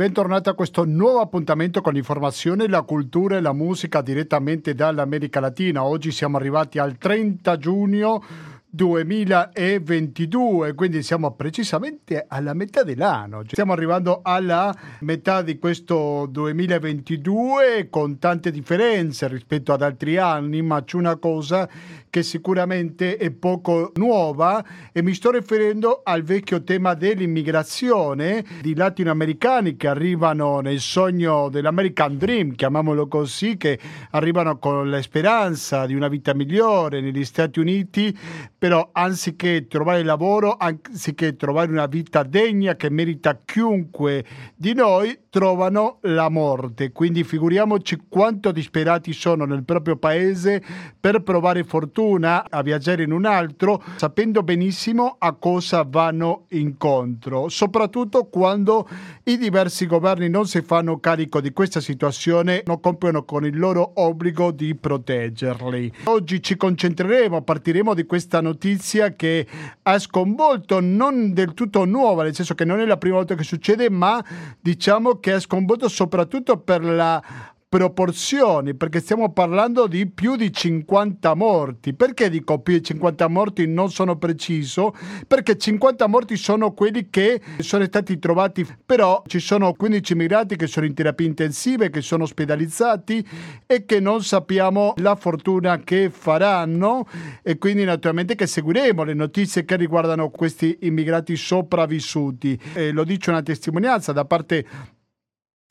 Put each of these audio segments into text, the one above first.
bentornati a questo nuovo appuntamento con l'informazione, la cultura e la musica direttamente dall'America Latina. Oggi siamo arrivati al 30 giugno 2022, quindi siamo precisamente alla metà dell'anno. Stiamo arrivando alla metà di questo 2022 con tante differenze rispetto ad altri anni, ma c'è una cosa che sicuramente è poco nuova e mi sto riferendo al vecchio tema dell'immigrazione di latinoamericani che arrivano nel sogno dell'American Dream, chiamiamolo così, che arrivano con la speranza di una vita migliore negli Stati Uniti, però anziché trovare lavoro, anziché trovare una vita degna che merita chiunque di noi, trovano la morte. Quindi figuriamoci quanto disperati sono nel proprio paese per provare fortuna a viaggiare in un altro, sapendo benissimo a cosa vanno incontro, soprattutto quando i diversi governi non si fanno carico di questa situazione, non compiono con il loro obbligo di proteggerli. Oggi ci concentreremo, partiremo di questa notizia che ha sconvolto, non del tutto nuova, nel senso che non è la prima volta che succede, ma diciamo che ha sconvolto soprattutto per la proporzioni, perché stiamo parlando di più di 50 morti. Perché dico più di 50 morti? Non sono preciso, perché 50 morti sono quelli che sono stati trovati, però ci sono 15 immigrati che sono in terapia intensive, che sono ospedalizzati e che non sappiamo la fortuna che faranno e quindi naturalmente che seguiremo le notizie che riguardano questi immigrati sopravvissuti. E lo dice una testimonianza da parte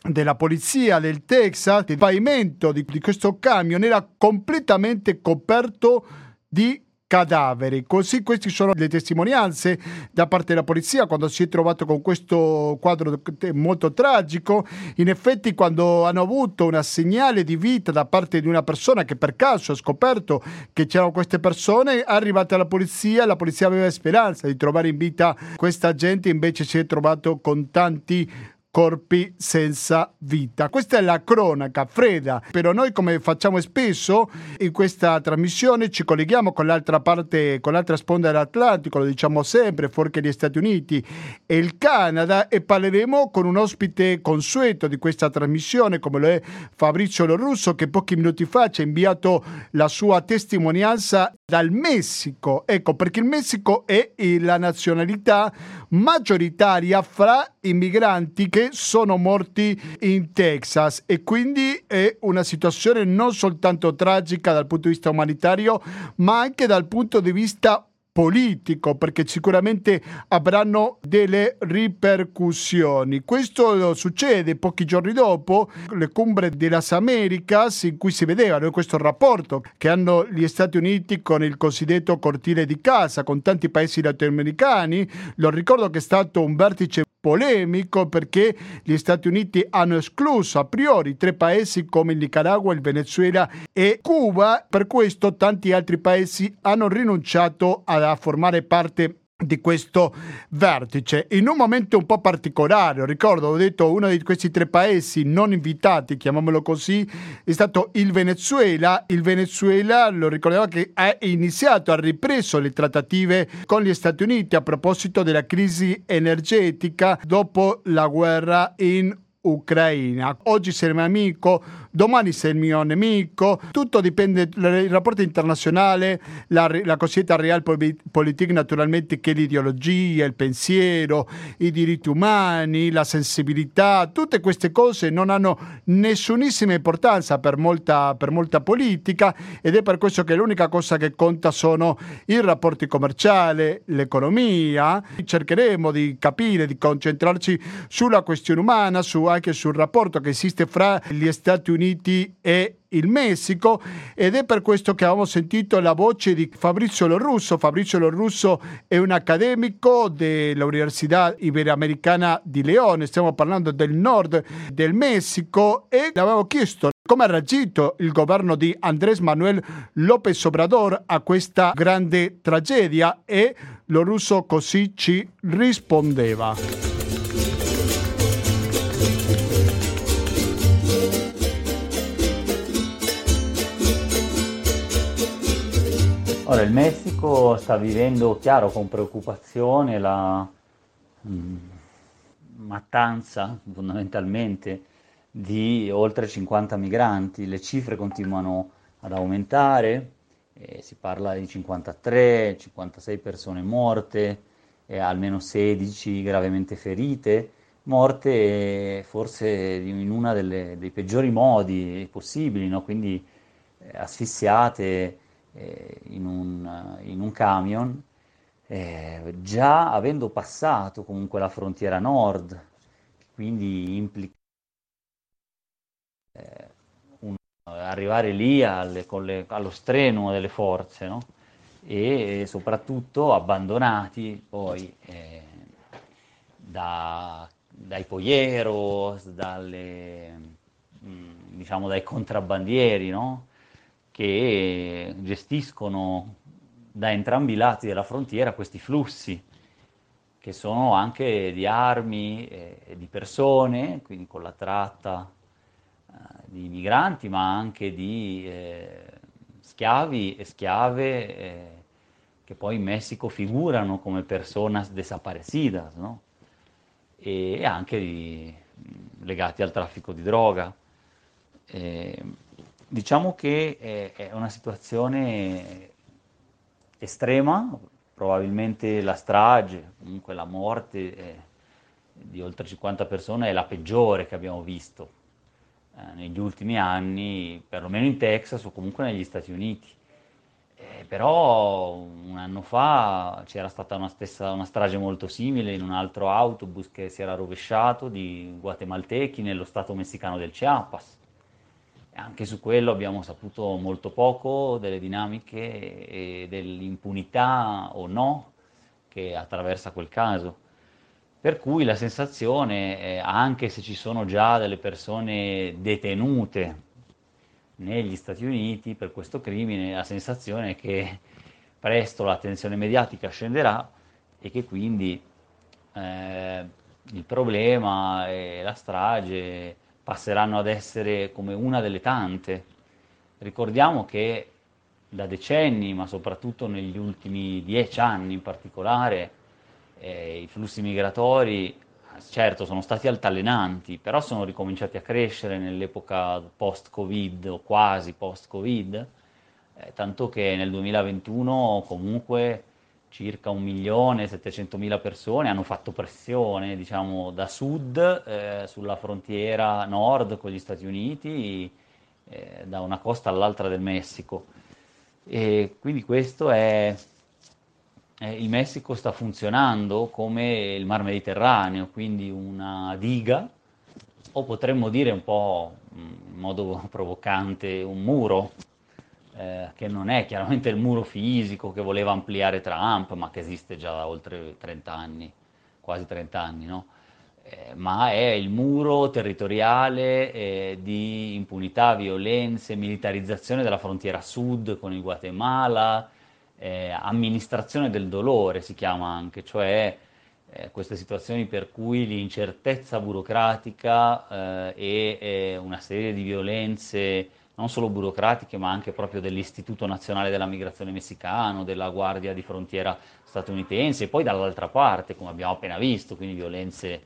della polizia del Texas, il pavimento di, di questo camion era completamente coperto di cadaveri. Così queste sono le testimonianze da parte della polizia quando si è trovato con questo quadro molto tragico. In effetti quando hanno avuto una segnale di vita da parte di una persona che per caso ha scoperto che c'erano queste persone, arrivata alla polizia, la polizia aveva speranza di trovare in vita questa gente, invece si è trovato con tanti corpi senza vita. Questa è la cronaca fredda, però noi come facciamo spesso in questa trasmissione ci colleghiamo con l'altra parte, con l'altra sponda dell'Atlantico, lo diciamo sempre, fuori gli Stati Uniti e il Canada e parleremo con un ospite consueto di questa trasmissione come lo è Fabrizio Lorusso che pochi minuti fa ci ha inviato la sua testimonianza dal Messico. Ecco, perché il Messico è la nazionalità maggioritaria fra i migranti che sono morti in Texas e quindi è una situazione non soltanto tragica dal punto di vista umanitario, ma anche dal punto di vista politico perché sicuramente avranno delle ripercussioni. Questo succede pochi giorni dopo le cumbre delle Americas in cui si vedeva questo rapporto che hanno gli Stati Uniti con il cosiddetto cortile di casa con tanti paesi latinoamericani. Lo ricordo che è stato un vertice polemico perché gli Stati Uniti hanno escluso a priori tre paesi come il Nicaragua, il Venezuela e Cuba, per questo tanti altri paesi hanno rinunciato a formare parte di questo vertice in un momento un po' particolare. Ricordo, ho detto, uno di questi tre paesi non invitati, chiamiamolo così, è stato il Venezuela. Il Venezuela, lo ricordavo, che ha iniziato, ha ripreso le trattative con gli Stati Uniti a proposito della crisi energetica dopo la guerra in Ucraina. Oggi il mio amico, domani sei il mio nemico, tutto dipende dal rapporto internazionale, la, la cosiddetta realpolitik naturalmente che l'ideologia, il pensiero, i diritti umani, la sensibilità, tutte queste cose non hanno nessunissima importanza per molta, per molta politica ed è per questo che l'unica cosa che conta sono i rapporti commerciali, l'economia. Cercheremo di capire, di concentrarci sulla questione umana, su anche sul rapporto che esiste fra gli Stati Uniti e il Messico ed è per questo che abbiamo sentito la voce di Fabrizio Lorusso. Fabrizio Lorusso è un accademico dell'Università Iberoamericana di Leone, stiamo parlando del nord del Messico e le avevo chiesto come ha reagito il governo di Andrés Manuel López Obrador a questa grande tragedia e Lorusso così ci rispondeva. Ora, il Messico sta vivendo, chiaro, con preoccupazione la, mm, mattanza fondamentalmente di oltre 50 migranti, le cifre continuano ad aumentare, eh, si parla di 53, 56 persone morte, eh, almeno 16 gravemente ferite, morte forse in uno dei peggiori modi possibili, no? quindi eh, asfissiate eh, in un, in, un, camion, eh, già avendo passato comunque la frontiera nord, quindi implica eh, un, arrivare lì alle, le, allo strenuo delle forze, no? e soprattutto abbandonati poi eh, da, dai poieros, dalle, mm, diciamo dai contrabbandieri, no? Che gestiscono da entrambi i lati della frontiera questi flussi, che sono anche di armi e di persone, quindi con la tratta eh, di migranti, ma anche di eh, schiavi e schiave eh, che poi in Messico figurano come personas desaparecidas, no? e anche di, legati al traffico di droga. Diciamo che è, è, una situazione estrema, probabilmente la strage, comunque la morte eh, di oltre 50 persone è la peggiore che abbiamo visto eh, negli ultimi anni, perlomeno in Texas o comunque negli Stati Uniti. Eh, però un anno fa c'era stata una, stessa, una strage molto simile in un altro autobus che si era rovesciato di guatemaltechi nello stato messicano del Chiapas. Anche su quello abbiamo saputo molto poco delle dinamiche e dell'impunità o no che attraversa quel caso. Per cui la sensazione, eh, anche se ci sono già delle persone detenute negli Stati Uniti per questo crimine, la sensazione è che presto l'attenzione mediatica scenderà e che quindi eh, il problema e la strage passeranno ad essere come una delle tante. Ricordiamo che da decenni, ma soprattutto negli ultimi dieci anni in particolare, eh, i flussi migratori certo sono stati altalenanti, però sono ricominciati a crescere nell'epoca post-Covid o quasi post-Covid, eh, tanto che nel 2021 comunque circa 1.700.000 persone hanno fatto pressione diciamo, da sud eh, sulla frontiera nord con gli Stati Uniti, eh, da una costa all'altra del Messico. E quindi questo è eh, il Messico sta funzionando come il Mar Mediterraneo, quindi una diga, o potremmo dire un po' in modo provocante un muro, eh, che non è chiaramente il muro fisico che voleva ampliare Trump, ma che esiste già da oltre 30 anni, quasi 30 anni, no? eh, ma è il muro territoriale eh, di impunità, violenze, militarizzazione della frontiera sud con il Guatemala, eh, amministrazione del dolore si chiama anche, cioè eh, queste situazioni per cui l'incertezza burocratica eh, e una serie di violenze non solo burocratiche ma anche proprio dell'Istituto Nazionale della Migrazione Messicano, della Guardia di Frontiera statunitense e poi dall'altra parte, come abbiamo appena visto, quindi violenze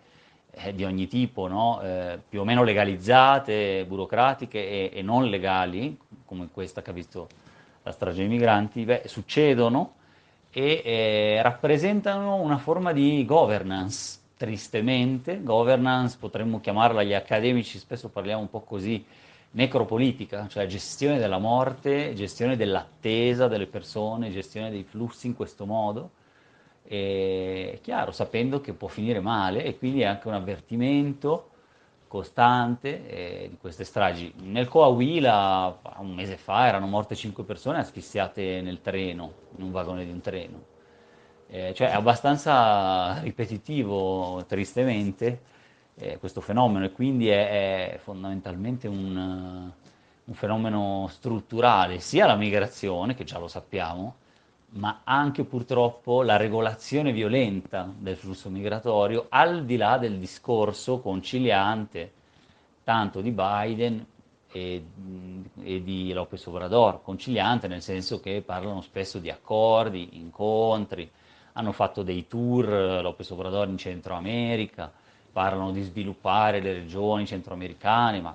eh, di ogni tipo, no? eh, più o meno legalizzate, burocratiche e, e non legali, come questa che ha visto la strage dei migranti, beh, succedono e eh, rappresentano una forma di governance, tristemente, governance potremmo chiamarla gli accademici, spesso parliamo un po' così, necropolitica, cioè gestione della morte, gestione dell'attesa delle persone, gestione dei flussi in questo modo, e, chiaro, sapendo che può finire male e quindi è anche un avvertimento costante eh, di queste stragi. Nel Coahuila un mese fa erano morte 5 persone asfissiate nel treno, in un vagone di un treno. Eh, cioè è abbastanza ripetitivo, tristemente, eh, questo fenomeno e quindi è, è fondamentalmente un, un fenomeno strutturale, sia la migrazione, che già lo sappiamo, ma anche purtroppo la regolazione violenta del flusso migratorio, al di là del discorso conciliante tanto di Biden e, e, di Lopez Obrador, conciliante nel senso che parlano spesso di accordi, incontri, hanno fatto dei tour Lopez Obrador in Centro America parlano di sviluppare le regioni centroamericane, ma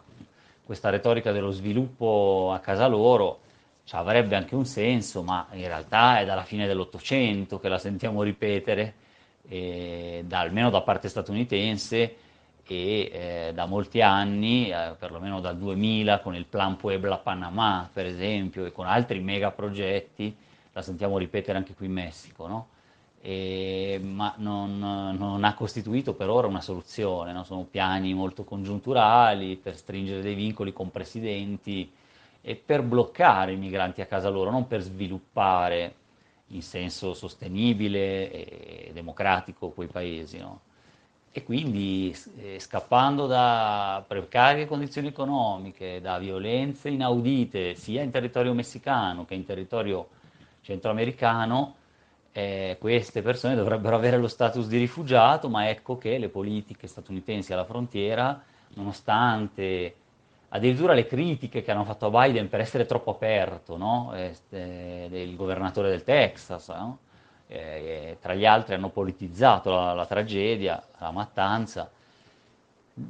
questa retorica dello sviluppo a casa loro cioè, avrebbe anche un senso, ma in realtà è dalla fine dell'Ottocento che la sentiamo ripetere, eh, da, almeno da parte statunitense, e eh, da molti anni, eh, perlomeno dal 2000, con il Plan Puebla-Panamá, per esempio, e con altri megaprogetti, la sentiamo ripetere anche qui in Messico, no? E, ma non, non, ha costituito per ora una soluzione, no? sono piani molto congiunturali per stringere dei vincoli con presidenti e per bloccare i migranti a casa loro, non per sviluppare in senso sostenibile e democratico quei paesi. No? E quindi eh, scappando da precarie condizioni economiche, da violenze inaudite sia in territorio messicano che in territorio centroamericano, eh, queste persone dovrebbero avere lo status di rifugiato, ma ecco che le politiche statunitensi alla frontiera, nonostante addirittura le critiche che hanno fatto a Biden per essere troppo aperto, no? este, del governatore del Texas, no? eh, tra gli altri hanno politizzato la, la tragedia, la mattanza,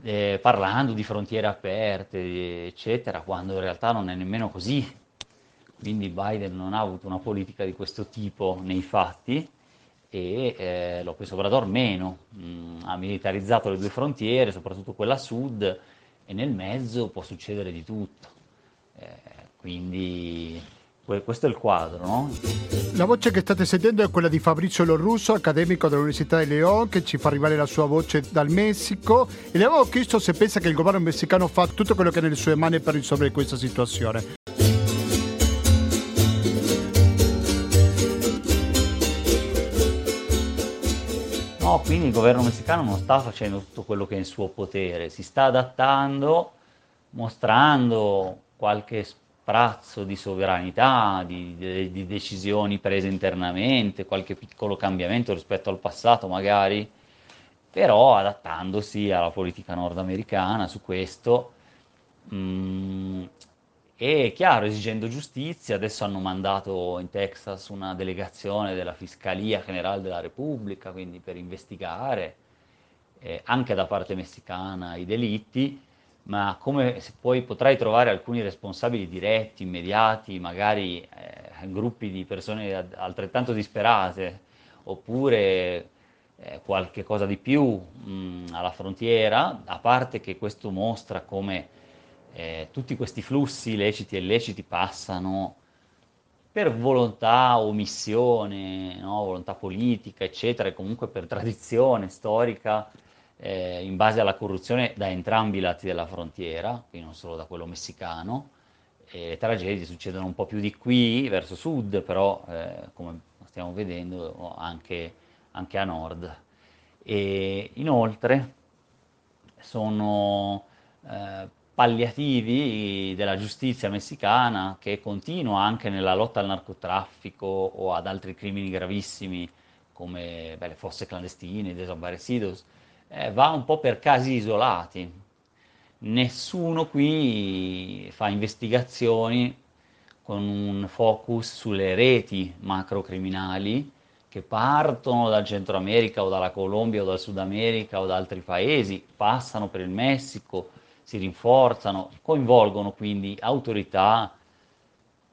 eh, parlando di frontiere aperte, eccetera, quando in realtà non è nemmeno così. Quindi Biden non ha avuto una politica di questo tipo nei fatti e eh, López Obrador meno, mm, ha militarizzato le due frontiere, soprattutto quella sud, e nel mezzo può succedere di tutto. Eh, quindi questo è il quadro, no? La voce che state sentendo è quella di Fabrizio Lorusso, accademico dell'Università di León, che ci fa arrivare la sua voce dal Messico e le avevo chiesto se pensa che il governo messicano fa tutto quello che è nelle sue mani per risolvere questa situazione. Quindi il governo messicano non sta facendo tutto quello che è in suo potere, si sta adattando, mostrando qualche sprazzo di sovranità, di, di, di decisioni prese internamente, qualche piccolo cambiamento rispetto al passato magari, però adattandosi alla politica nordamericana su questo. Mm, e chiaro, esigendo giustizia, adesso hanno mandato in Texas una delegazione della Fiscalia Generale della Repubblica, quindi per investigare eh, anche da parte messicana i delitti, ma come se poi potrai trovare alcuni responsabili diretti, immediati, magari eh, gruppi di persone altrettanto disperate, oppure eh, qualche cosa di più mh, alla frontiera, a parte che questo mostra come eh, tutti questi flussi leciti e illeciti passano per volontà, omissione, no? volontà politica, eccetera, e comunque per tradizione storica, eh, in base alla corruzione da entrambi i lati della frontiera, quindi non solo da quello messicano. E le tragedie succedono un po' più di qui, verso sud, però eh, come stiamo vedendo anche, anche a nord. E inoltre sono eh, palliativi della giustizia messicana che continua anche nella lotta al narcotraffico o ad altri crimini gravissimi come beh, le fosse clandestine, i desaparecidos, eh, va un po' per casi isolati. Nessuno qui fa investigazioni con un focus sulle reti macrocriminali che partono dal Centro America o dalla Colombia o dal Sud America o da altri paesi, passano per il Messico, si rinforzano, coinvolgono quindi autorità,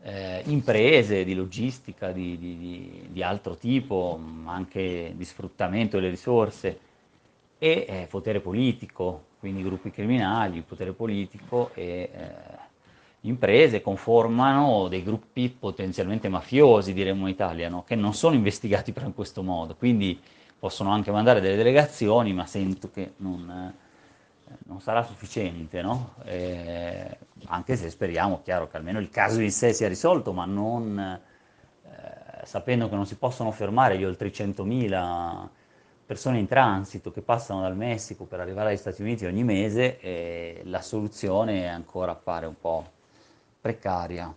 eh, imprese di logistica di, di, di, altro tipo, anche di sfruttamento delle risorse e eh, potere politico, quindi gruppi criminali, potere politico e eh, imprese conformano dei gruppi potenzialmente mafiosi, diremmo in Italia, no? che non sono investigati però in questo modo, quindi possono anche mandare delle delegazioni, ma sento che non non sarà sufficiente, no? eh, anche se speriamo, chiaro, che almeno il caso in sé sia risolto, ma non eh, sapendo che non si possono fermare gli oltre 100.000 persone in transito che passano dal Messico per arrivare agli Stati Uniti ogni mese, eh, la soluzione ancora appare un po' precaria.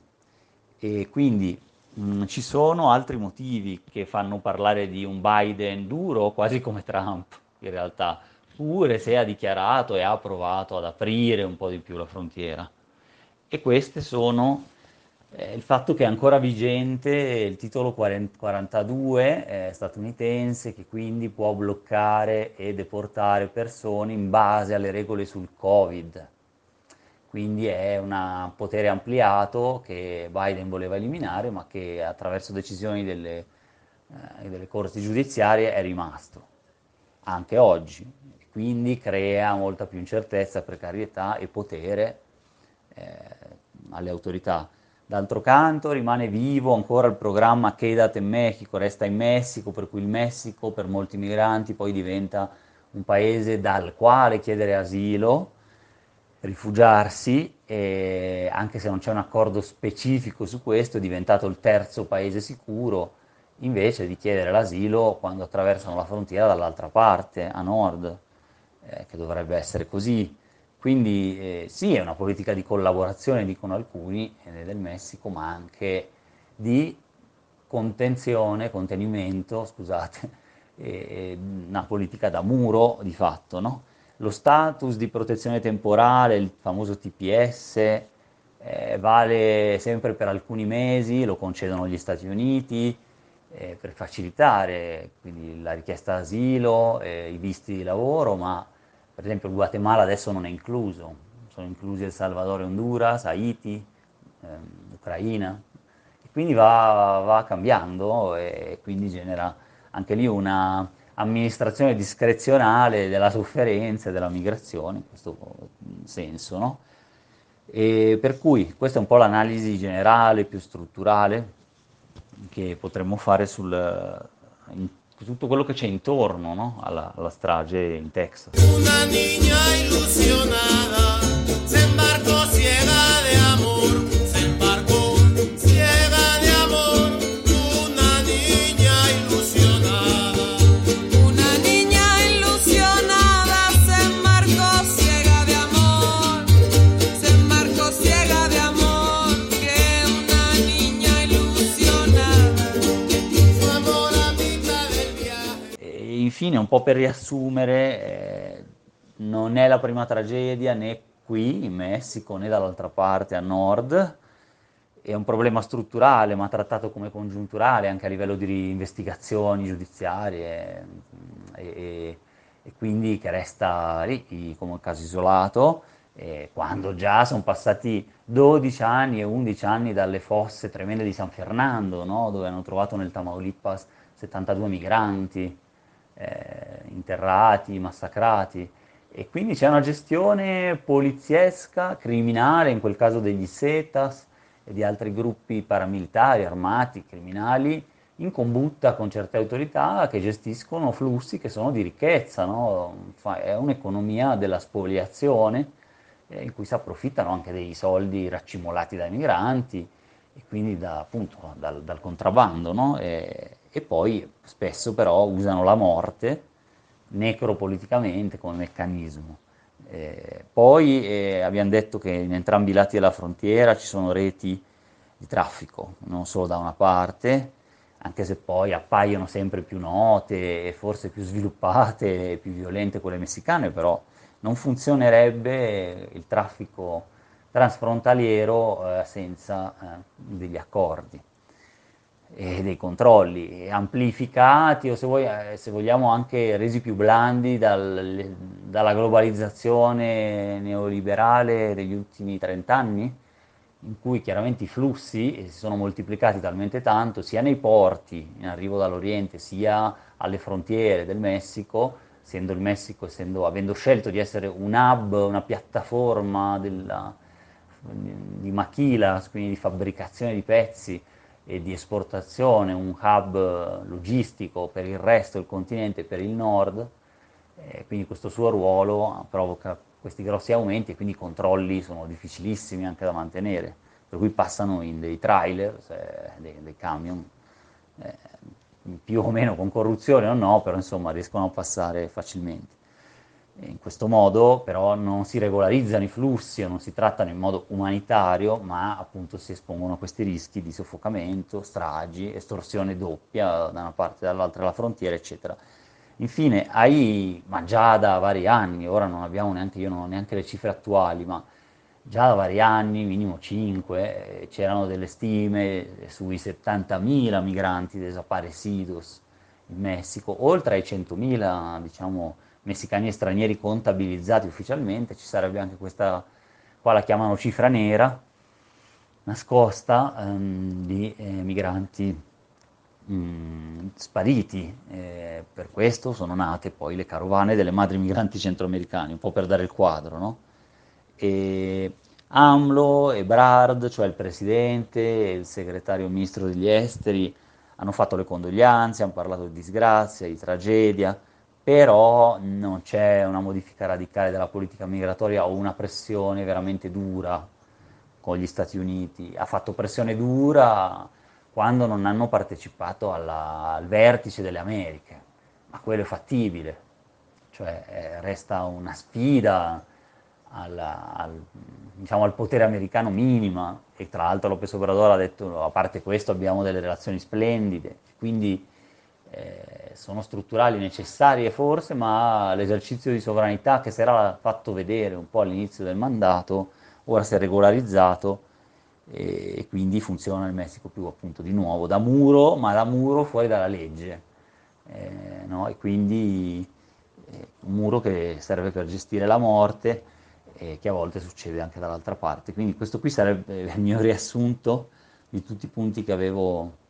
E quindi mh, mm, ci sono altri motivi che fanno parlare di un Biden duro, quasi come Trump in realtà oppure se ha dichiarato e ha provato ad aprire un po' di più la frontiera. E queste sono eh, il fatto che è ancora vigente il titolo 42 eh, statunitense che quindi può bloccare e deportare persone in base alle regole sul Covid. Quindi è un potere ampliato che Biden voleva eliminare, ma che attraverso decisioni delle, eh, delle corti giudiziarie è rimasto, anche oggi. Quindi crea molta più incertezza, precarietà e potere eh, alle autorità. D'altro canto rimane vivo ancora il programma Quédate in Mexico, resta in Messico, per cui il Messico per molti migranti poi diventa un paese dal quale chiedere asilo, rifugiarsi, e anche se non c'è un accordo specifico su questo, è diventato il terzo paese sicuro, invece di chiedere l'asilo quando attraversano la frontiera dall'altra parte, a nord, eh, che dovrebbe essere così. Quindi eh, sì, è una politica di collaborazione, dicono alcuni, eh, del Messico, ma anche di contenzione, contenimento, scusate, eh, una politica da muro di fatto. No? Lo status di protezione temporale, il famoso TPS, eh, vale sempre per alcuni mesi, lo concedono gli Stati Uniti eh, per facilitare quindi la richiesta d'asilo, i visti di lavoro, ma per esempio il Guatemala adesso non è incluso, sono inclusi El Salvador Honduras, Haiti, ehm, Ucraina, e quindi va, va cambiando e quindi genera anche lì una amministrazione discrezionale della sofferenza e della migrazione, in questo senso. No? E per cui questa è un po' l'analisi generale, più strutturale, che potremmo fare sul, in tutto quello che c'è intorno no? alla, alla, strage in Texas. Una niña ilusionada se embarcó ciega infine, un po' per riassumere, eh, non è la prima tragedia né qui in Messico né dall'altra parte a nord, è un problema strutturale ma trattato come congiunturale anche a livello di investigazioni giudiziarie e, e, e quindi che resta lì come caso isolato quando già sono passati 12 anni e 11 anni dalle fosse tremende di San Fernando, no? dove hanno trovato nel Tamaulipas 72 migranti eh, interrati, massacrati. E quindi c'è una gestione poliziesca, criminale, in quel caso degli Setas e di altri gruppi paramilitari, armati, criminali, in combutta con certe autorità che gestiscono flussi che sono di ricchezza, no? è un'economia della spoliazione eh, in cui si approfittano anche dei soldi raccimolati dai migranti e quindi da, appunto, dal, dal contrabbando. No? E, e poi spesso però usano la morte necropoliticamente come meccanismo. Eh, poi eh, abbiamo detto che in entrambi i lati della frontiera ci sono reti di traffico, non solo da una parte, anche se poi appaiono sempre più note e forse più sviluppate e più violente quelle messicane, però non funzionerebbe il traffico transfrontaliero eh, senza eh, degli accordi e dei controlli amplificati o se, vuoi, eh, se vogliamo anche resi più blandi dal, dalla globalizzazione neoliberale degli ultimi 30 anni, in cui chiaramente i flussi si sono moltiplicati talmente tanto sia nei porti in arrivo dall'Oriente sia alle frontiere del Messico, essendo il Messico, essendo, avendo scelto di essere un hub, una piattaforma della, di maquilas, quindi di fabbricazione di pezzi, e di esportazione, un hub logistico per il resto del continente, per il nord, eh, quindi questo suo ruolo provoca questi grossi aumenti e quindi i controlli sono difficilissimi anche da mantenere, per cui passano in dei trailer, eh, dei, dei, camion, eh, più o meno con corruzione o no, però insomma riescono a passare facilmente. In questo modo però non si regolarizzano i flussi o non si trattano in modo umanitario, ma appunto si espongono a questi rischi di soffocamento, stragi, estorsione doppia da una parte e dall'altra della frontiera, eccetera. Infine, AI, ma già da vari anni, ora non abbiamo neanche, io non ho neanche le cifre attuali, ma già da vari anni, minimo 5, eh, c'erano delle stime sui 70.000 migranti desaparecidos in Messico, oltre ai 100.000 diciamo, messicani e stranieri contabilizzati ufficialmente, ci sarebbe anche questa, qua la chiamano cifra nera, nascosta ehm, di eh, migranti mh, mm, spariti. Eh, per questo sono nate poi le carovane delle madri migranti centroamericane, un po' per dare il quadro, no? E AMLO e Brard, cioè il presidente e il segretario ministro degli esteri, hanno fatto le condoglianze, hanno parlato di disgrazia, di tragedia, però non c'è una modifica radicale della politica migratoria o una pressione veramente dura con gli Stati Uniti. Ha fatto pressione dura quando non hanno partecipato alla, al vertice delle Americhe, ma quello è fattibile, cioè eh, resta una sfida alla, al, diciamo, al, potere americano minima. E tra l'altro Lopez Obrador ha detto a parte questo abbiamo delle relazioni splendide, quindi eh, sono strutturali necessarie forse, ma l'esercizio di sovranità che si era fatto vedere un po' all'inizio del mandato ora si è regolarizzato e, quindi funziona il Messico più appunto di nuovo da muro, ma da muro fuori dalla legge. Eh, no? E quindi eh, un muro che serve per gestire la morte e che a volte succede anche dall'altra parte. Quindi questo qui sarebbe il mio riassunto di tutti i punti che avevo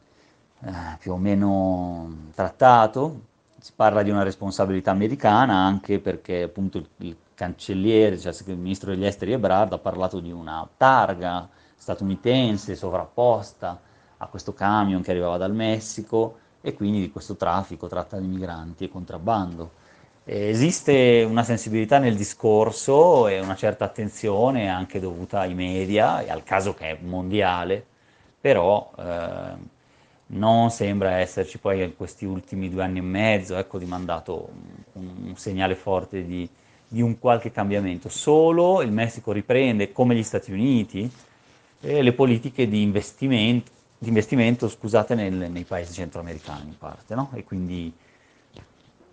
eh, più o meno trattato. Si parla di una responsabilità americana anche perché appunto il, il cancelliere, cioè il ministro degli esteri Ebrard ha parlato di una targa statunitense sovrapposta a questo camion che arrivava dal Messico e quindi di questo traffico, tratta di migranti e contrabbando. esiste una sensibilità nel discorso e una certa attenzione anche dovuta ai media e al caso che è mondiale, però eh, non sembra esserci poi in questi ultimi due anni e mezzo ecco, mandato un, un segnale forte di, di un qualche cambiamento. Solo il Messico riprende, come gli Stati Uniti, eh, le politiche di investimento, di investimento scusate, nel, nei paesi centroamericani in parte, no? e quindi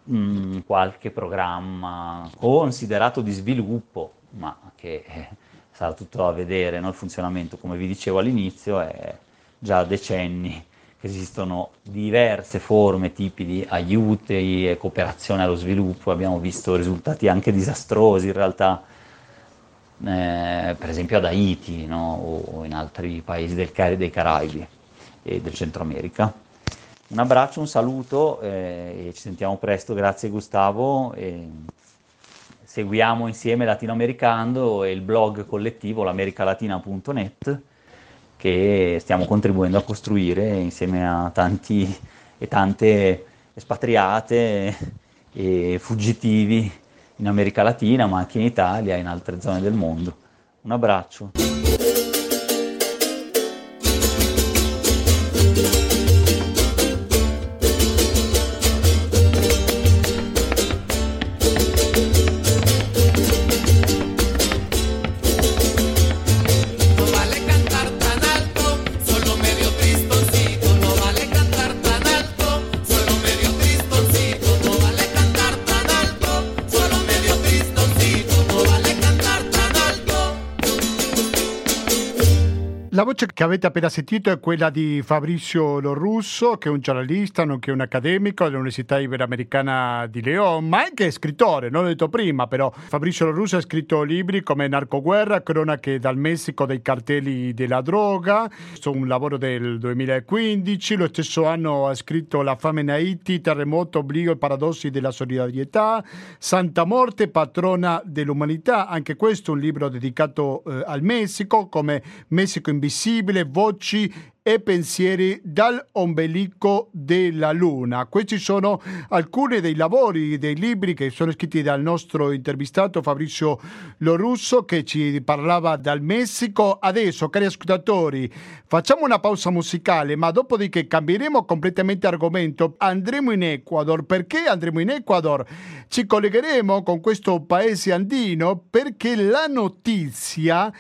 mh, mm, qualche programma considerato di sviluppo, ma che eh, sarà tutto da vedere, no? il funzionamento, come vi dicevo all'inizio, è già decenni esistono diverse forme, tipi di aiuti e cooperazione allo sviluppo, abbiamo visto risultati anche disastrosi in realtà eh, per esempio ad Haiti no? o in altri paesi del, dei Caraibi e del Centro America. Un abbraccio, un saluto eh, e ci sentiamo presto, grazie Gustavo. E seguiamo insieme Latinoamericano e il blog collettivo l'americalatina.net che stiamo contribuendo a costruire insieme a tanti e tante espatriate e fuggitivi in America Latina, ma anche in Italia e in altre zone del mondo. Un abbraccio. Che avete appena sentito è quella di Fabrizio Lorusso, che è un giornalista, nonché un accademico dell'Università Iberoamericana di León, ma anche scrittore, non l'ho detto prima, però Fabrizio Lorusso ha scritto libri come Narcoguerra, cronache dal Messico dei cartelli della droga, sono un lavoro del 2015, lo stesso anno ha scritto La fame in Haiti, Terremoto, Oblio e paradossi della solidarietà, Santa Morte, patrona dell'umanità, anche questo è un libro dedicato eh, al Messico, come Messico invisibile possibile voci e pensieri dall'ombelico della Luna. Questi sono alcuni dei lavori, dei libri che sono scritti dal nostro intervistato Fabrizio Lorusso che ci parlava dal Messico. Adesso, cari ascoltatori, facciamo una pausa musicale, ma dopodiché cambieremo completamente argomento. Andremo in Ecuador. Perché andremo in Ecuador? Ci collegheremo con questo paese andino perché la notizia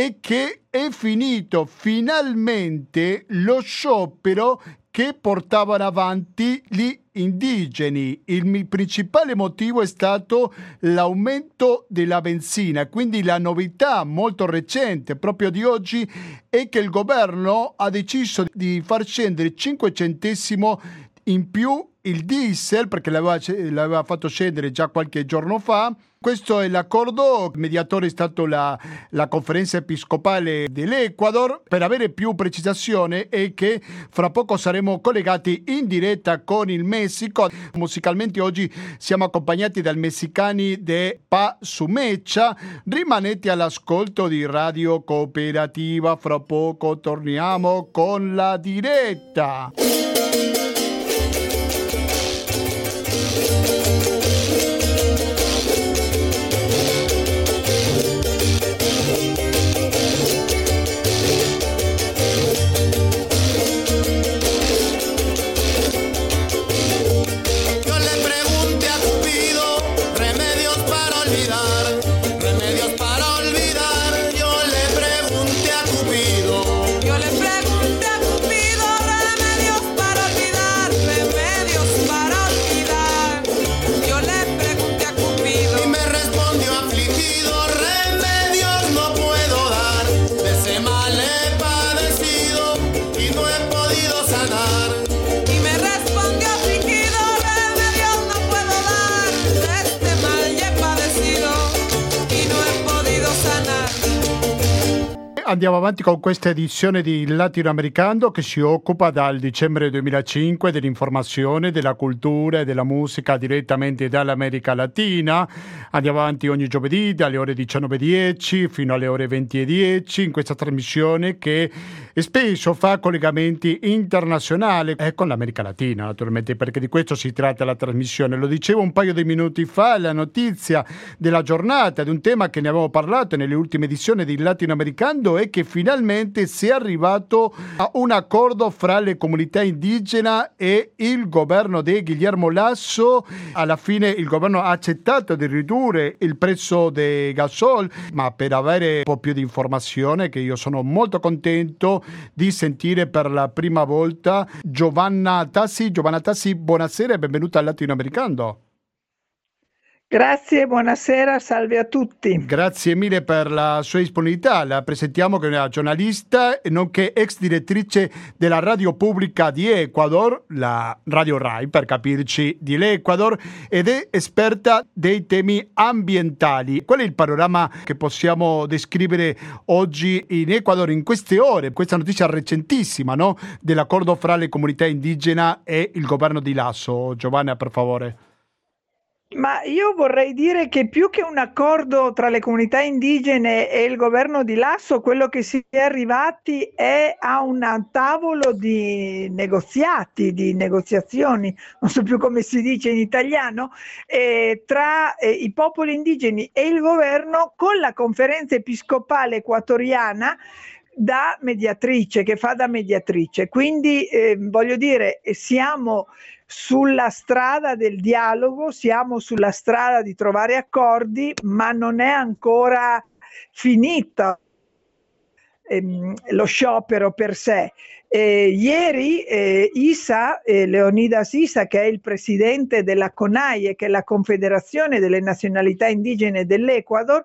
è che è finito finalmente lo sciopero che portavano avanti gli indigeni. Il principale motivo è stato l'aumento della benzina, quindi la novità molto recente proprio di oggi è che il governo ha deciso di far scendere 5 centesimo in più il diesel perché l'aveva, l'aveva, fatto scendere già qualche giorno fa. Questo è l'accordo, il mediatore è stato la, la conferenza episcopale dell'Ecuador. Per avere più precisazione è che fra poco saremo collegati in diretta con il Messico. Musicalmente oggi siamo accompagnati dai messicani de Pa Sumecha. Rimanete all'ascolto di Radio Cooperativa, fra poco torniamo con la diretta. Bye. Andiamo avanti con questa edizione di Latinoamericano che si occupa dal dicembre 2005 dell'informazione, della cultura e della musica direttamente dall'America Latina. Andiamo avanti ogni giovedì dalle ore 19.10 fino alle ore 20.10 in questa trasmissione che spesso fa collegamenti internazionali e con l'America Latina naturalmente perché di questo si tratta la trasmissione. Lo dicevo un paio di minuti fa, la notizia della giornata di un tema che ne avevo parlato nelle ultime edizioni di Latinoamericano è che finalmente si è arrivato a un accordo fra le comunità indigene e il governo di Guillermo Lasso. Alla fine il governo ha accettato di ridurre il prezzo del gasol, ma per avere un po' più di informazione, che io sono molto contento di sentire per la prima volta Giovanna Tassi. Giovanna Tassi, buonasera e benvenuta al Latinoamericano. Grazie, buonasera, salve a tutti. Grazie mille per la sua disponibilità. La presentiamo come una giornalista, nonché ex direttrice della radio pubblica di Ecuador, la Radio RAI per capirci di l'Ecuador, ed è esperta dei temi ambientali. Qual è il panorama che possiamo descrivere oggi in Ecuador in queste ore? Questa notizia recentissima no? dell'accordo fra le comunità indigene e il governo di Lasso. Giovanna, per favore. Ma io vorrei dire che più che un accordo tra le comunità indigene e il governo di Lasso, quello che si è arrivati è a un tavolo di negoziati, di negoziazioni, non so più come si dice in italiano, eh, tra eh, i popoli indigeni e il governo con la conferenza episcopale equatoriana da mediatrice, che fa da mediatrice. Quindi eh, voglio dire, siamo sulla strada del dialogo, siamo sulla strada di trovare accordi, ma non è ancora finito ehm, lo sciopero per sé. Eh, ieri eh, Isa, eh, Leonidas Isa, che è il presidente della CONAIE, che è la Confederazione delle Nazionalità Indigene dell'Ecuador,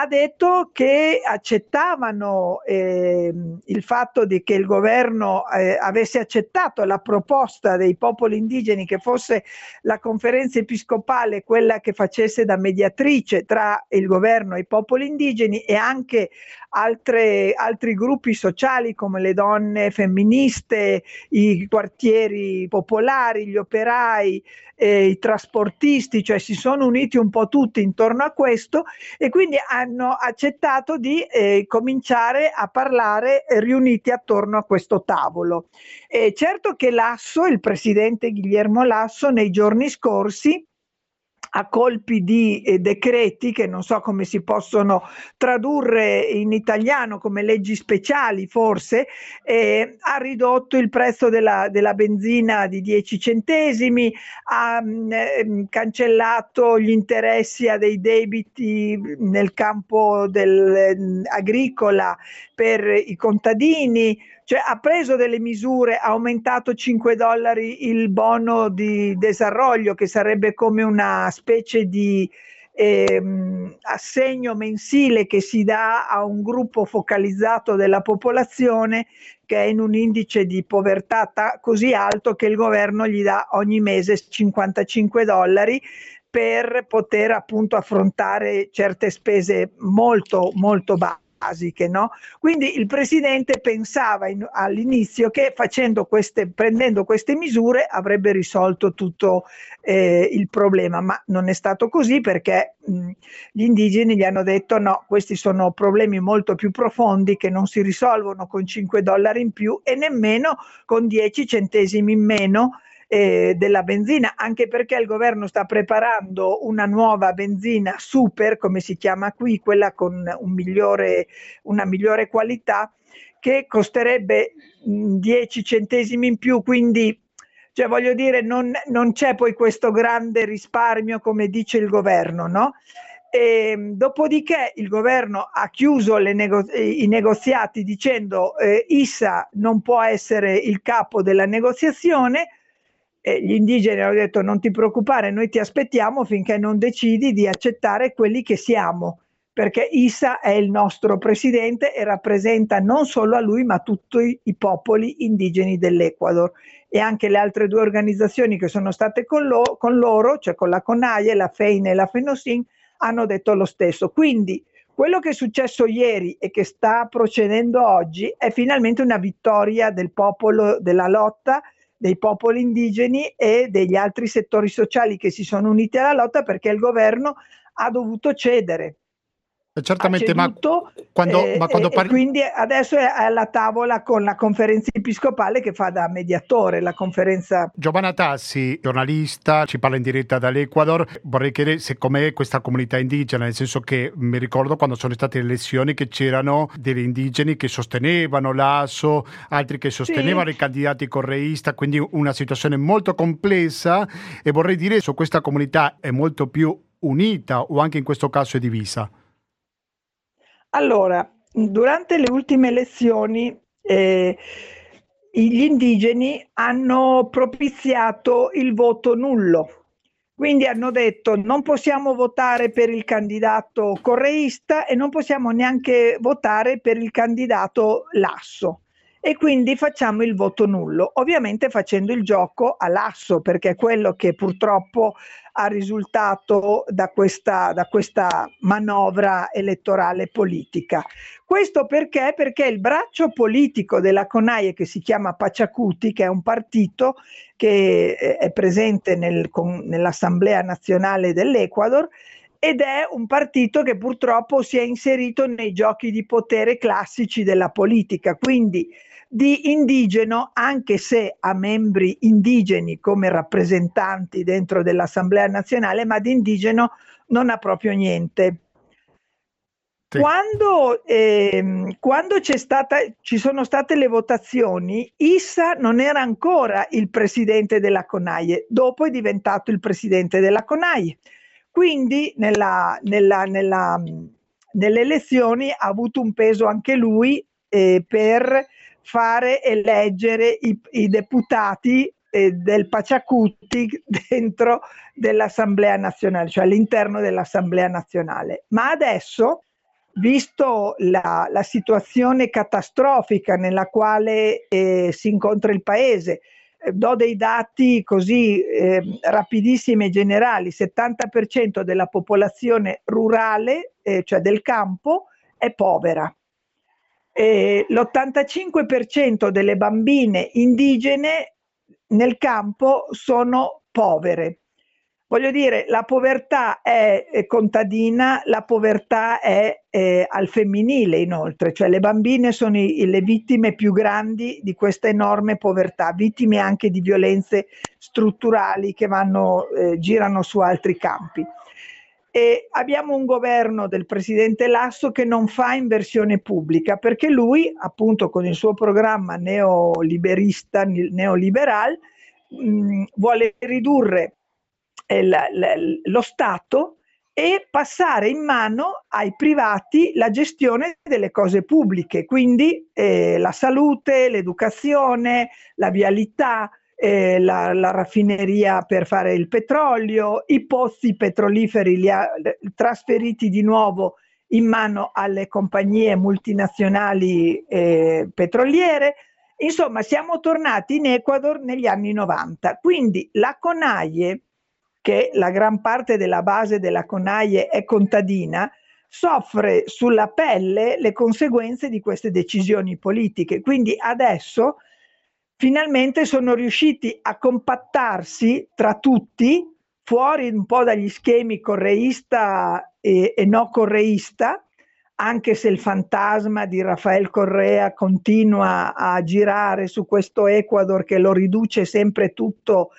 ha detto che accettavano eh, il fatto di che il governo eh, avesse accettato la proposta dei popoli indigeni che fosse la conferenza episcopale quella che facesse da mediatrice tra il governo e i popoli indigeni e anche altre, altri gruppi sociali come le donne femministe, i quartieri popolari, gli operai, eh, i trasportisti, cioè si sono uniti un po' tutti intorno a questo e quindi hanno accettato di eh, cominciare a parlare riuniti attorno a questo tavolo. E certo che Lasso, il presidente Guillermo Lasso, nei giorni scorsi a colpi di eh, decreti che non so come si possono tradurre in italiano come leggi speciali forse, eh, ha ridotto il prezzo della, della, benzina di 10 centesimi, ha mh, mm, cancellato gli interessi a dei debiti nel campo del, mh, mm, agricola per i contadini, Cioè ha preso delle misure, ha aumentato 5 dollari il bono di desarroglio, che sarebbe come una specie di ehm, assegno mensile che si dà a un gruppo focalizzato della popolazione che è in un indice di povertà ta- così alto che il governo gli dà ogni mese 55 dollari per poter appunto affrontare certe spese molto molto basse basiche. No? Quindi il Presidente pensava in, all'inizio che queste, prendendo queste misure avrebbe risolto tutto eh, il problema, ma non è stato così perché mh, gli indigeni gli hanno detto no, questi sono problemi molto più profondi che non si risolvono con 5 dollari in più e nemmeno con 10 centesimi in meno eh, della benzina, anche perché il governo sta preparando una nuova benzina super, come si chiama qui, quella con un migliore, una migliore qualità, che costerebbe 10 centesimi in più, quindi cioè voglio dire non, non c'è poi questo grande risparmio come dice il governo, no? E, dopodiché il governo ha chiuso nego- i negoziati dicendo eh, Issa non può essere il capo della negoziazione, eh, gli indigeni hanno detto non ti preoccupare, noi ti aspettiamo finché non decidi di accettare quelli che siamo, perché Issa è il nostro presidente e rappresenta non solo a lui ma tutti i popoli indigeni dell'Ecuador e anche le altre due organizzazioni che sono state con, lo, con loro, cioè con la CONAIE, la FEINE e la FENOSIN, hanno detto lo stesso. Quindi quello che è successo ieri e che sta procedendo oggi è finalmente una vittoria del popolo della lotta dei popoli indigeni e degli altri settori sociali che si sono uniti alla lotta perché il governo ha dovuto cedere. Eh, certamente, ma quando, eh, ma quando parli... quindi adesso è alla tavola con la conferenza episcopale che fa da mediatore la conferenza. Giovanna Tassi, giornalista, ci parla in diretta dall'Ecuador. Vorrei chiedere se com'è questa comunità indigena, nel senso che mi ricordo quando sono state le elezioni che c'erano degli indigeni che sostenevano l'ASO, altri che sostenevano sì. i candidati correista, quindi una situazione molto complessa e vorrei dire se questa comunità è molto più unita o anche in questo caso è divisa. Allora, durante le ultime elezioni eh, gli indigeni hanno propiziato il voto nullo, quindi hanno detto non possiamo votare per il candidato correista e non possiamo neanche votare per il candidato lasso. E quindi facciamo il voto nullo, ovviamente facendo il gioco all'asso perché è quello che purtroppo ha risultato da questa, da questa manovra elettorale politica. Questo perché? Perché il braccio politico della CONAIE che si chiama Paciacuti, che è un partito che eh, è presente nel, con, nell'Assemblea nazionale dell'Ecuador, ed è un partito che purtroppo si è inserito nei giochi di potere classici della politica, quindi di indigeno, anche se ha membri indigeni come rappresentanti dentro dell'Assemblea nazionale, ma di indigeno non ha proprio niente. Sì. Quando, eh, quando stata, ci sono state le votazioni, Issa non era ancora il presidente della CONAIE, dopo è diventato il presidente della CONAIE. Quindi nella, nella, nella, nelle elezioni ha avuto un peso anche lui eh, per fare eleggere i, i deputati eh, del Paciacutti dentro dell'Assemblea nazionale, cioè all'interno dell'Assemblea nazionale. Ma adesso, visto la, la situazione catastrofica nella quale eh, si incontra il Paese, eh, do dei dati così eh, rapidissimi e generali, 70% della popolazione rurale, eh, cioè del campo, è povera eh, l'85% delle bambine indigene nel campo sono povere. Voglio dire, la povertà è, contadina, la povertà è, è, al femminile inoltre, cioè le bambine sono i, le vittime più grandi di questa enorme povertà, vittime anche di violenze strutturali che vanno, eh, girano su altri campi. E abbiamo un governo del presidente Lasso che non fa inversione pubblica perché lui, appunto, con il suo programma neoliberista, neoliberal, mh, vuole ridurre il, l, lo Stato e passare in mano ai privati la gestione delle cose pubbliche, quindi eh, la salute, l'educazione, la vialità, eh, la, la, raffineria per fare il petrolio, i pozzi petroliferi li ha trasferiti di nuovo in mano alle compagnie multinazionali eh, petroliere. Insomma, siamo tornati in Ecuador negli anni 90. Quindi la CONAIE, che la gran parte della base della CONAIE è contadina, soffre sulla pelle le conseguenze di queste decisioni politiche. Quindi adesso finalmente sono riusciti a compattarsi tra tutti, fuori un po' dagli schemi correista e, e no correista, anche se il fantasma di Rafael Correa continua a girare su questo Ecuador che lo riduce sempre tutto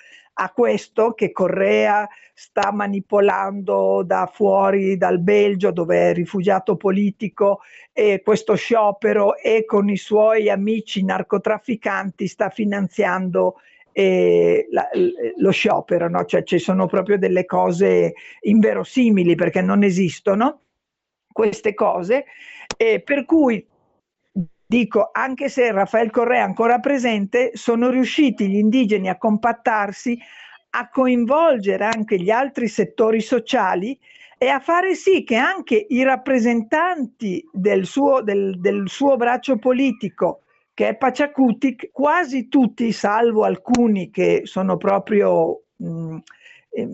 a questo che Correa sta manipolando da fuori dal Belgio dove è rifugiato politico e questo sciopero e con i suoi amici narcotrafficanti sta finanziando eh, la, lo sciopero, no? cioè ci sono proprio delle cose inverosimili perché non esistono queste cose, eh, per cui Dico, anche se Rafael Correa è ancora presente, sono riusciti gli indigeni a compattarsi, a coinvolgere anche gli altri settori sociali e a fare sì che anche i rappresentanti del suo, del, del suo braccio politico, che è Paciacutic, quasi tutti, salvo alcuni che sono proprio... Mh,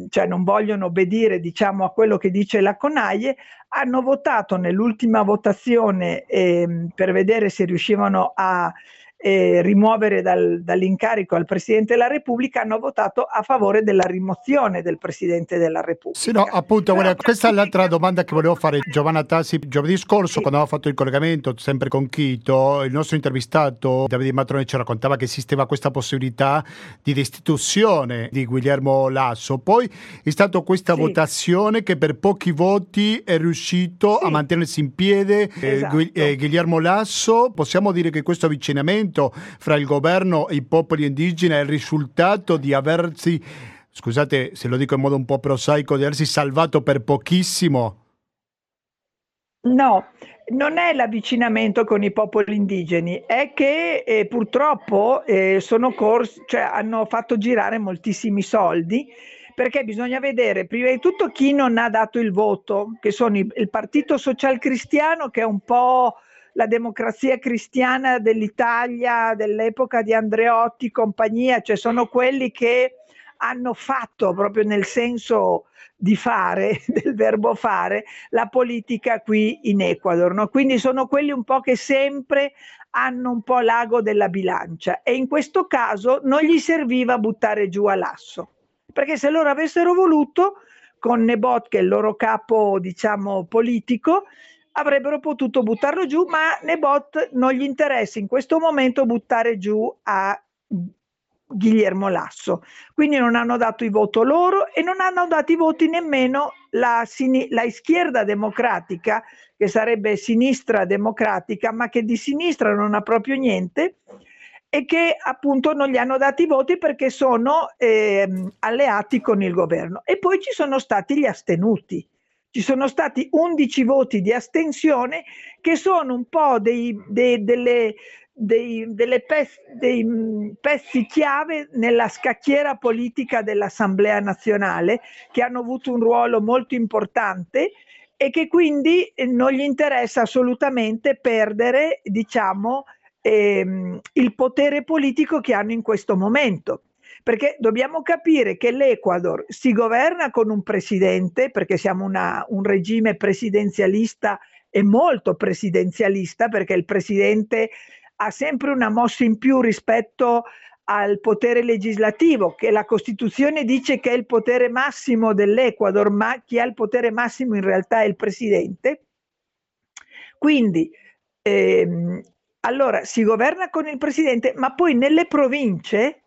cioè non vogliono obbedire diciamo, a quello che dice la Conaie, hanno votato nell'ultima votazione eh, per vedere se riuscivano a eh, rimuovere dal, dall'incarico al Presidente della Repubblica hanno votato a favore della rimozione del Presidente della Repubblica. Sì, no, appunto, guarda, questa è l'altra domanda che volevo fare Giovanna Tassi. Giovedì scorso, sì. quando aveva fatto il collegamento, sempre con Chito, il nostro intervistato Davide Matrone ci raccontava che esisteva questa possibilità di destituzione di Guillermo Lasso. Poi è stata questa sì. votazione che per pochi voti è riuscito sì. a mantenersi in piede eh, esatto. eh, Guillermo Lasso. Possiamo dire che questo avvicinamento confronto fra il governo e i popoli indigeni è il risultato di aversi, scusate se lo dico in modo un po' prosaico, di aversi salvato per pochissimo? No, non è l'avvicinamento con i popoli indigeni, è che eh, purtroppo eh, corsi, cioè, hanno fatto girare moltissimi soldi perché bisogna vedere prima di tutto chi non ha dato il voto, che sono il, il Partito Social Cristiano che è un po' la democrazia cristiana dell'Italia dell'epoca di Andreotti, compagnia, cioè sono quelli che hanno fatto proprio nel senso di fare, del verbo fare, la politica qui in Ecuador. No? Quindi sono quelli un po' che sempre hanno un po' l'ago della bilancia e in questo caso non gli serviva buttare giù a l'asso, perché se loro avessero voluto, con Nebot, che è il loro capo, diciamo, politico, avrebbero potuto buttarlo giù, ma Nebot non gli interessa in questo momento buttare giù a Guillermo Lasso. Quindi non hanno dato i voti loro e non hanno dato i voti nemmeno la, sin- la schierda democratica, che sarebbe sinistra democratica, ma che di sinistra non ha proprio niente e che appunto non gli hanno dati i voti perché sono eh, alleati con il governo. E poi ci sono stati gli astenuti ci sono stati 11 voti di astensione che sono un po' dei, dei, delle, dei, delle pezzi, dei mm, pezzi chiave nella scacchiera politica dell'Assemblea nazionale che hanno avuto un ruolo molto importante e che quindi eh, non gli interessa assolutamente perdere diciamo, ehm, il potere politico che hanno in questo momento perché dobbiamo capire che l'Ecuador si governa con un presidente, perché siamo una, un regime presidenzialista e molto presidenzialista, perché il presidente ha sempre una mossa in più rispetto al potere legislativo, che la Costituzione dice che è il potere massimo dell'Ecuador, ma chi ha il potere massimo in realtà è il presidente. Quindi, ehm, allora si governa con il presidente, ma poi nelle province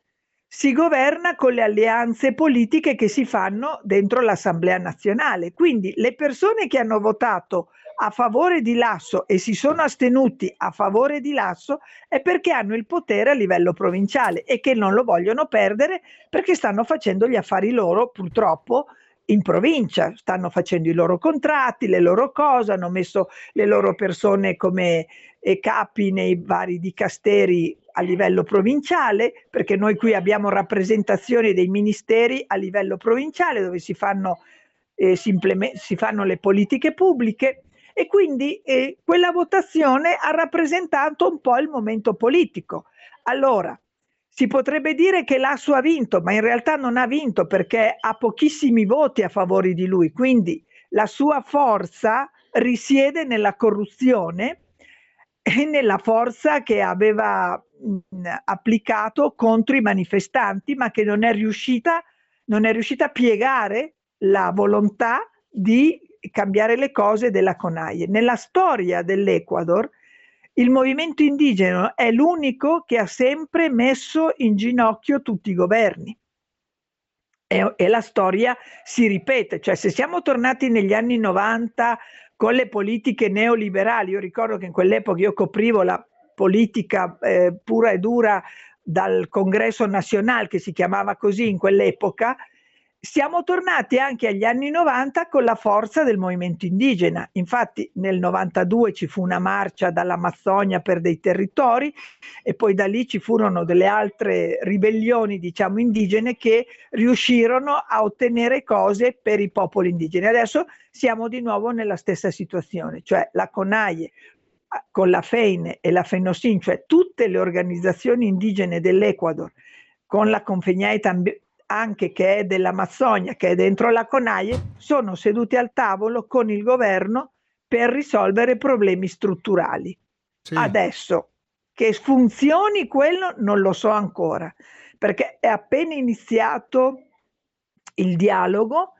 si governa con le alleanze politiche che si fanno dentro l'Assemblea nazionale. Quindi le persone che hanno votato a favore di Lasso e si sono astenuti a favore di Lasso è perché hanno il potere a livello provinciale e che non lo vogliono perdere perché stanno facendo gli affari loro, purtroppo, in provincia, stanno facendo i loro contratti, le loro cose, hanno messo le loro persone come eh, capi nei vari dicasteri a livello provinciale, perché noi qui abbiamo rappresentazioni dei ministeri a livello provinciale dove si fanno, eh, si, si fanno le politiche pubbliche e quindi eh, quella votazione ha rappresentato un po' il momento politico. Allora, si potrebbe dire che l'Asso ha vinto, ma in realtà non ha vinto perché ha pochissimi voti a favore di lui, quindi la sua forza risiede nella corruzione e nella forza che aveva applicato contro i manifestanti, ma che non è riuscita, non è riuscita a piegare la volontà di cambiare le cose della CONAIE. Nella storia dell'Ecuador il movimento indigeno è l'unico che ha sempre messo in ginocchio tutti i governi. E, e, la storia si ripete, cioè se siamo tornati negli anni 90 con le politiche neoliberali, io ricordo che in quell'epoca io coprivo la politica eh, pura e dura dal Congresso Nazionale, che si chiamava così in quell'epoca, siamo tornati anche agli anni 90 con la forza del movimento indigena. Infatti nel 92 ci fu una marcia dall'Amazzonia per dei territori e poi da lì ci furono delle altre ribellioni, diciamo, indigene che riuscirono a ottenere cose per i popoli indigeni. Adesso siamo di nuovo nella stessa situazione, cioè la CONAIE con la FEINE e la FENOSIN, cioè tutte le organizzazioni indigene dell'Ecuador con la Confegnaita anche che è dell'Amazzonia, che è dentro la CONAIE, sono seduti al tavolo con il governo per risolvere problemi strutturali. Sì. Adesso che funzioni quello non lo so ancora, perché è appena iniziato il dialogo.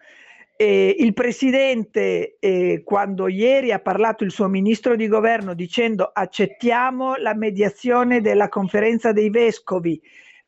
Eh, il presidente, eh, quando ieri ha parlato il suo ministro di governo dicendo accettiamo la mediazione della conferenza dei vescovi,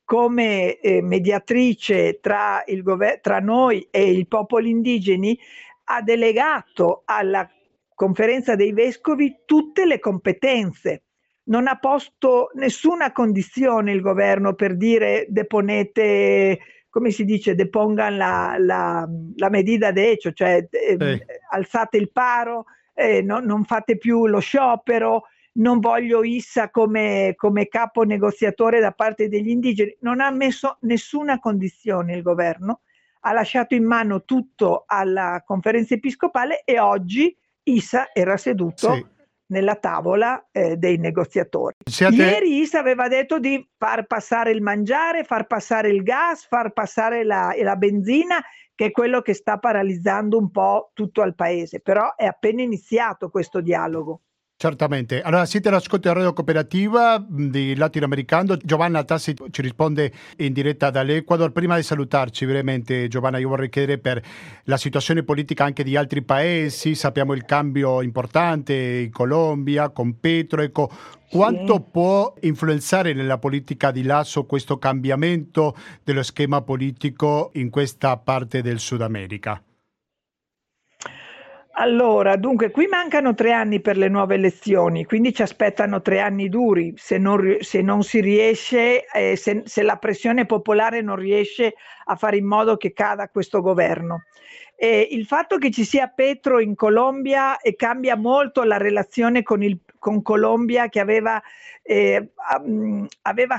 come eh, mediatrice tra, gover- tra noi e i popoli indigeni, ha delegato alla conferenza dei vescovi tutte le competenze. Non ha posto nessuna condizione il governo per dire deponete, come si dice, depongan la, la, la medida de hecho, cioè eh, alzate il paro, eh, no, non fate più lo sciopero, non voglio Issa come, come capo negoziatore da parte degli indigeni, non ha messo nessuna condizione il governo, ha lasciato in mano tutto alla conferenza episcopale e oggi Issa era seduto sì. nella tavola eh, dei negoziatori. Siate... Ieri Issa aveva detto di far passare il mangiare, far passare il gas, far passare la, la benzina, che è quello che sta paralizzando un po' tutto il paese, però è appena iniziato questo dialogo. Certamente. Allora, siete all'ascolto della radio cooperativa di latinoamericano. Giovanna Tassi ci risponde in diretta dall'Ecuador. Prima di salutarci, veramente, Giovanna, io vorrei chiedere per la situazione politica anche di altri paesi. Sappiamo il cambio importante in Colombia con Petro. Ecco, quanto sì. può influenzare nella politica di Lasso questo cambiamento dello schema politico in questa parte del Sud America? Allora, dunque, qui mancano tre anni per le nuove elezioni, quindi ci aspettano tre anni duri se non, se non si riesce, eh, se, se, la pressione popolare non riesce a fare in modo che cada questo governo. E il fatto che ci sia Petro in Colombia e cambia molto la relazione con, con Colombia che aveva, eh, aveva,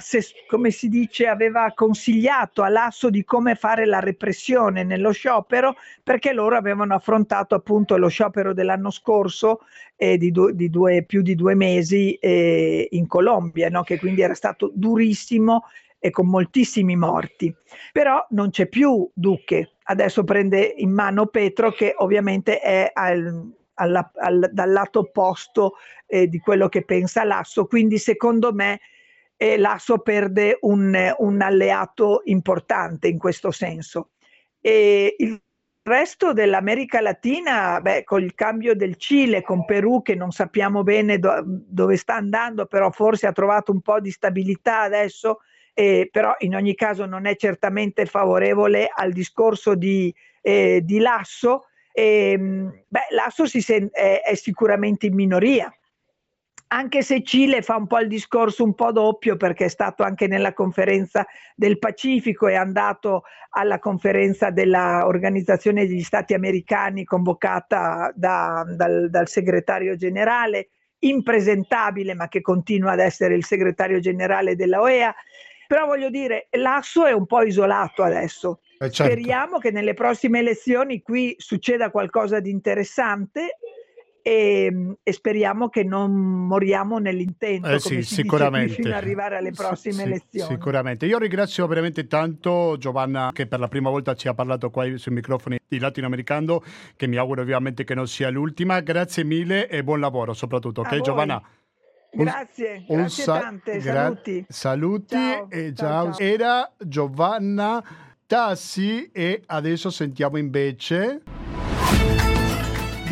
come si dice, aveva consigliato all'asso di come fare la repressione nello sciopero perché loro avevano affrontato appunto lo sciopero dell'anno scorso eh, di, du- di due, più di due mesi eh, in Colombia, no? che quindi era stato durissimo e con moltissimi morti. Però non c'è più Duque, adesso prende in mano Petro che ovviamente è al, alla, al, dal lato opposto eh, di quello che pensa Lasso, quindi secondo me eh, Lasso perde un, un, alleato importante in questo senso. E il resto dell'America Latina, beh, con il cambio del Cile, con Perù che non sappiamo bene do- dove sta andando, però forse ha trovato un po' di stabilità adesso, eh, però in ogni caso non è certamente favorevole al discorso di, eh, di Lasso. E, ehm, beh, Lasso sen- è, è, sicuramente in minoria. anche se Cile fa un po' il discorso un po' doppio perché è stato anche nella conferenza del Pacifico, è andato alla conferenza dell'Organizzazione degli Stati Americani convocata da, dal, dal segretario generale, impresentabile ma che continua ad essere il segretario generale della OEA. Però voglio dire, l'asso è un po' isolato adesso. Eh certo. Speriamo che nelle prossime elezioni qui succeda qualcosa di interessante e, e, speriamo che non moriamo nell'intento eh sì, sicuramente. fino ad arrivare alle prossime sì, elezioni. Sicuramente. Io ringrazio veramente tanto Giovanna che per la prima volta ci ha parlato qua sui microfoni di latinoamericano, che mi auguro ovviamente che non sia l'ultima. Grazie mille e buon lavoro soprattutto, ok Giovanna? Grazie, un, grazie sa- tante, gra- saluti. Saluti ciao, e ciao. ciao. Era Giovanna Tassi e adesso sentiamo invece...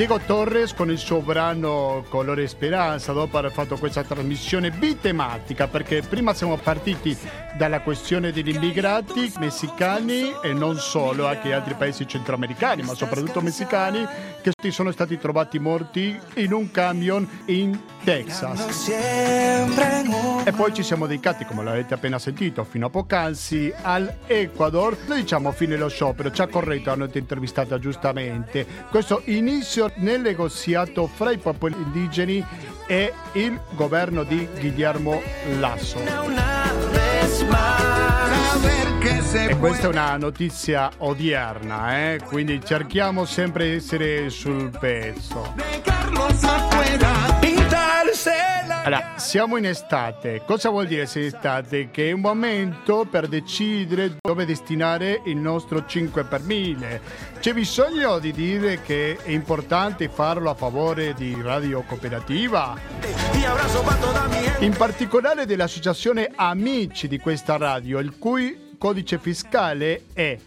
Diego Torres con il suo brano Colore Speranza dopo aver fatto questa trasmissione bitematica perché prima siamo partiti dalla questione degli immigrati messicani e non solo, anche altri paesi centroamericani, ma soprattutto messicani che sono stati trovati morti in un camion in Texas. E poi ci siamo dedicati, come l'avete appena sentito, fino a poc'anzi all'Ecuador. Noi diciamo fine lo sciopero, ci ha corretto, hanno intervistata giustamente. Questo inizio nel negoziato fra i popoli indigeni e il governo di Guillermo Lasso. E questa è una notizia odierna, eh? quindi cerchiamo sempre di essere sul pezzo. Allora, siamo in estate. Cosa vuol dire essere in estate? Che è un momento per decidere dove destinare il nostro 5 per 1000. C'è bisogno di dire che è importante farlo a favore di Radio Cooperativa? In particolare dell'associazione Amici di questa radio, il cui codice fiscale è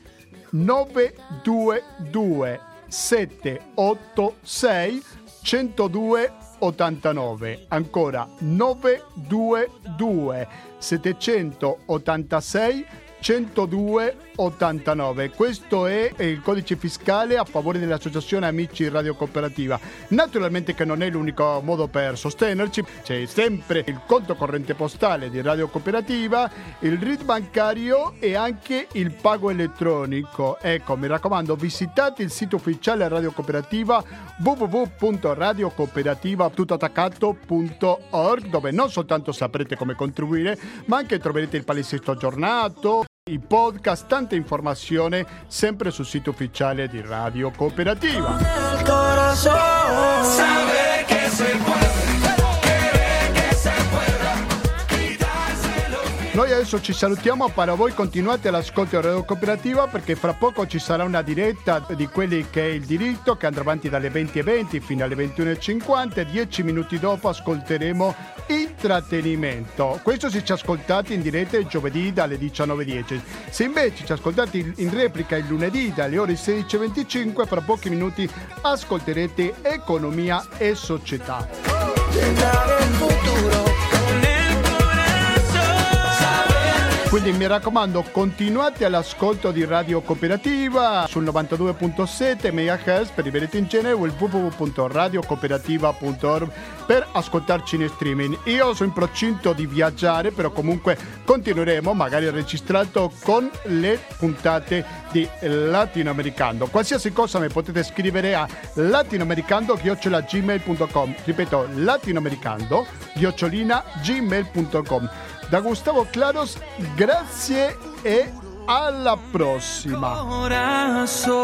922 786 102 89 ancora 922 786 102 89. Questo è il codice fiscale a favore dell'Associazione Amici Radio Cooperativa. Naturalmente che non è l'unico modo per sostenerci, c'è sempre il conto corrente postale di Radio Cooperativa, il RID bancario e anche il pago elettronico. Ecco, mi raccomando, visitate il sito ufficiale Radio Cooperativa www.radiocooperativa.org dove non soltanto saprete come contribuire, ma anche troverete il palinsesto aggiornato, i podcast, tanta informazione sempre sul sito ufficiale di Radio Cooperativa. Noi adesso ci salutiamo, però voi continuate all'ascolto di Radio Cooperativa perché fra poco ci sarà una diretta di quelli che è il diritto che andrà avanti dalle 20.20 fino alle 21.50 e 10 minuti dopo ascolteremo intrattenimento. Questo se ci ascoltate in diretta il giovedì dalle 19.10. Se invece ci ascoltate in replica il lunedì dalle ore 16.25 fra pochi minuti ascolterete economia e società. Quindi mi raccomando, continuate all'ascolto di Radio Cooperativa sul 92.7 MHz per i vedetti in genere o il www.radiocooperativa.org per ascoltarci in streaming. Io sono in procinto di viaggiare, però comunque continueremo, magari registrato con le puntate di Latinoamericano. Qualsiasi cosa mi potete scrivere a latinoamericando-gmail.com. Ripeto, latinoamericando-gmail.com. Da Gustavo Claros, grazie e alla prossima. Corazón.